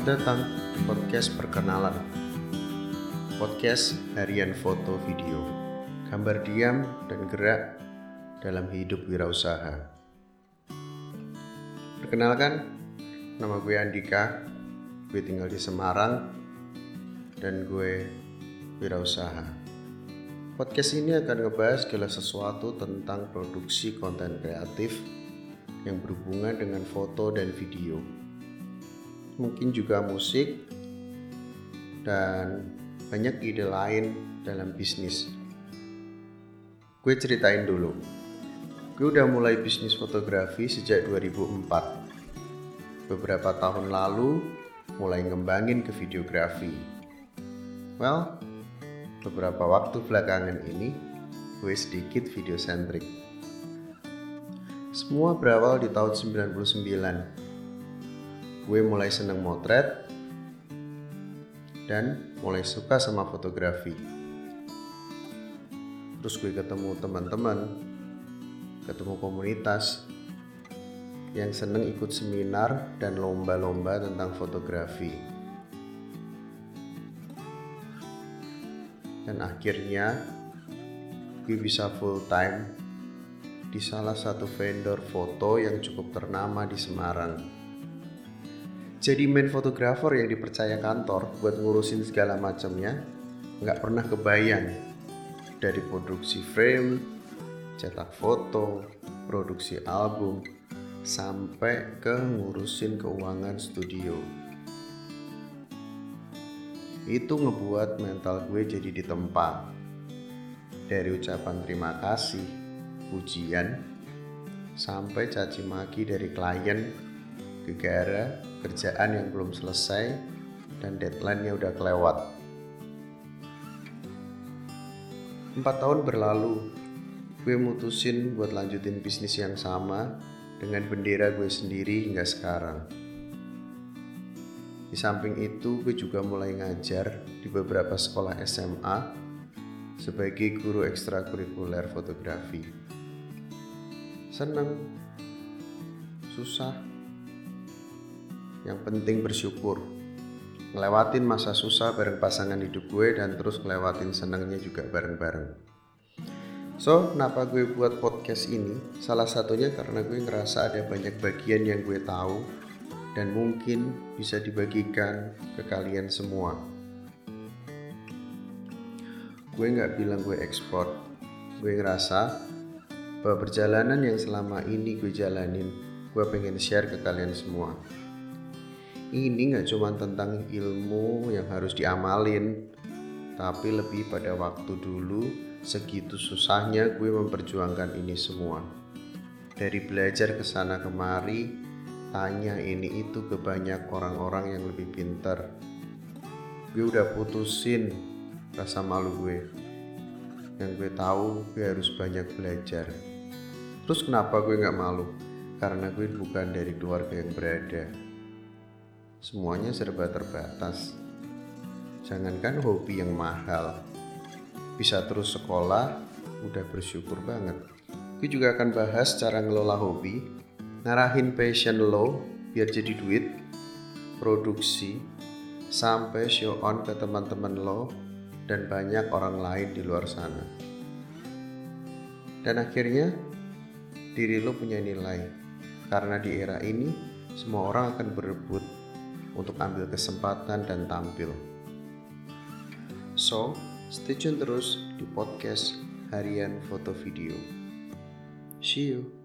Selamat datang di podcast perkenalan. Podcast harian foto video. Gambar diam dan gerak dalam hidup wirausaha. Perkenalkan, nama gue Andika. Gue tinggal di Semarang Dan gue wirausaha. Podcast ini akan ngebahas segala sesuatu tentang produksi konten kreatif yang berhubungan dengan foto dan video mungkin juga musik, dan banyak ide lain dalam bisnis. Gue ceritain dulu. Gue udah mulai bisnis fotografi sejak 2004. Beberapa tahun lalu mulai ngembangin ke videografi. Well, beberapa waktu belakangan ini gue sedikit video centric. Semua berawal di tahun 99 gue mulai seneng motret dan mulai suka sama fotografi. Terus gue ketemu teman-teman, ketemu komunitas yang seneng ikut seminar dan lomba-lomba tentang fotografi. Dan akhirnya gue bisa full time di salah satu vendor foto yang cukup ternama di Semarang jadi main fotografer yang dipercaya kantor buat ngurusin segala macamnya nggak pernah kebayang dari produksi frame, cetak foto, produksi album, sampai ke ngurusin keuangan studio. Itu ngebuat mental gue jadi ditempa. Dari ucapan terima kasih, pujian, sampai caci maki dari klien gegara kerjaan yang belum selesai dan deadline-nya udah kelewat. Empat tahun berlalu, gue mutusin buat lanjutin bisnis yang sama dengan bendera gue sendiri hingga sekarang. Di samping itu, gue juga mulai ngajar di beberapa sekolah SMA sebagai guru ekstrakurikuler fotografi. Seneng, susah, yang penting bersyukur. Ngelewatin masa susah bareng pasangan hidup gue dan terus ngelewatin senangnya juga bareng-bareng. So, kenapa gue buat podcast ini? Salah satunya karena gue ngerasa ada banyak bagian yang gue tahu dan mungkin bisa dibagikan ke kalian semua. Gue nggak bilang gue ekspor. Gue ngerasa bahwa perjalanan yang selama ini gue jalanin, gue pengen share ke kalian semua ini nggak cuma tentang ilmu yang harus diamalin, tapi lebih pada waktu dulu segitu susahnya gue memperjuangkan ini semua. Dari belajar ke sana kemari, tanya ini itu ke banyak orang-orang yang lebih pintar. Gue udah putusin rasa malu gue. Yang gue tahu gue harus banyak belajar. Terus kenapa gue nggak malu? Karena gue bukan dari keluarga yang berada semuanya serba terbatas. Jangankan hobi yang mahal, bisa terus sekolah, udah bersyukur banget. Gue juga akan bahas cara ngelola hobi, ngarahin passion lo biar jadi duit, produksi, sampai show on ke teman-teman lo dan banyak orang lain di luar sana. Dan akhirnya, diri lo punya nilai, karena di era ini semua orang akan berebut untuk ambil kesempatan dan tampil. So, stay tune terus di podcast harian foto video. See you.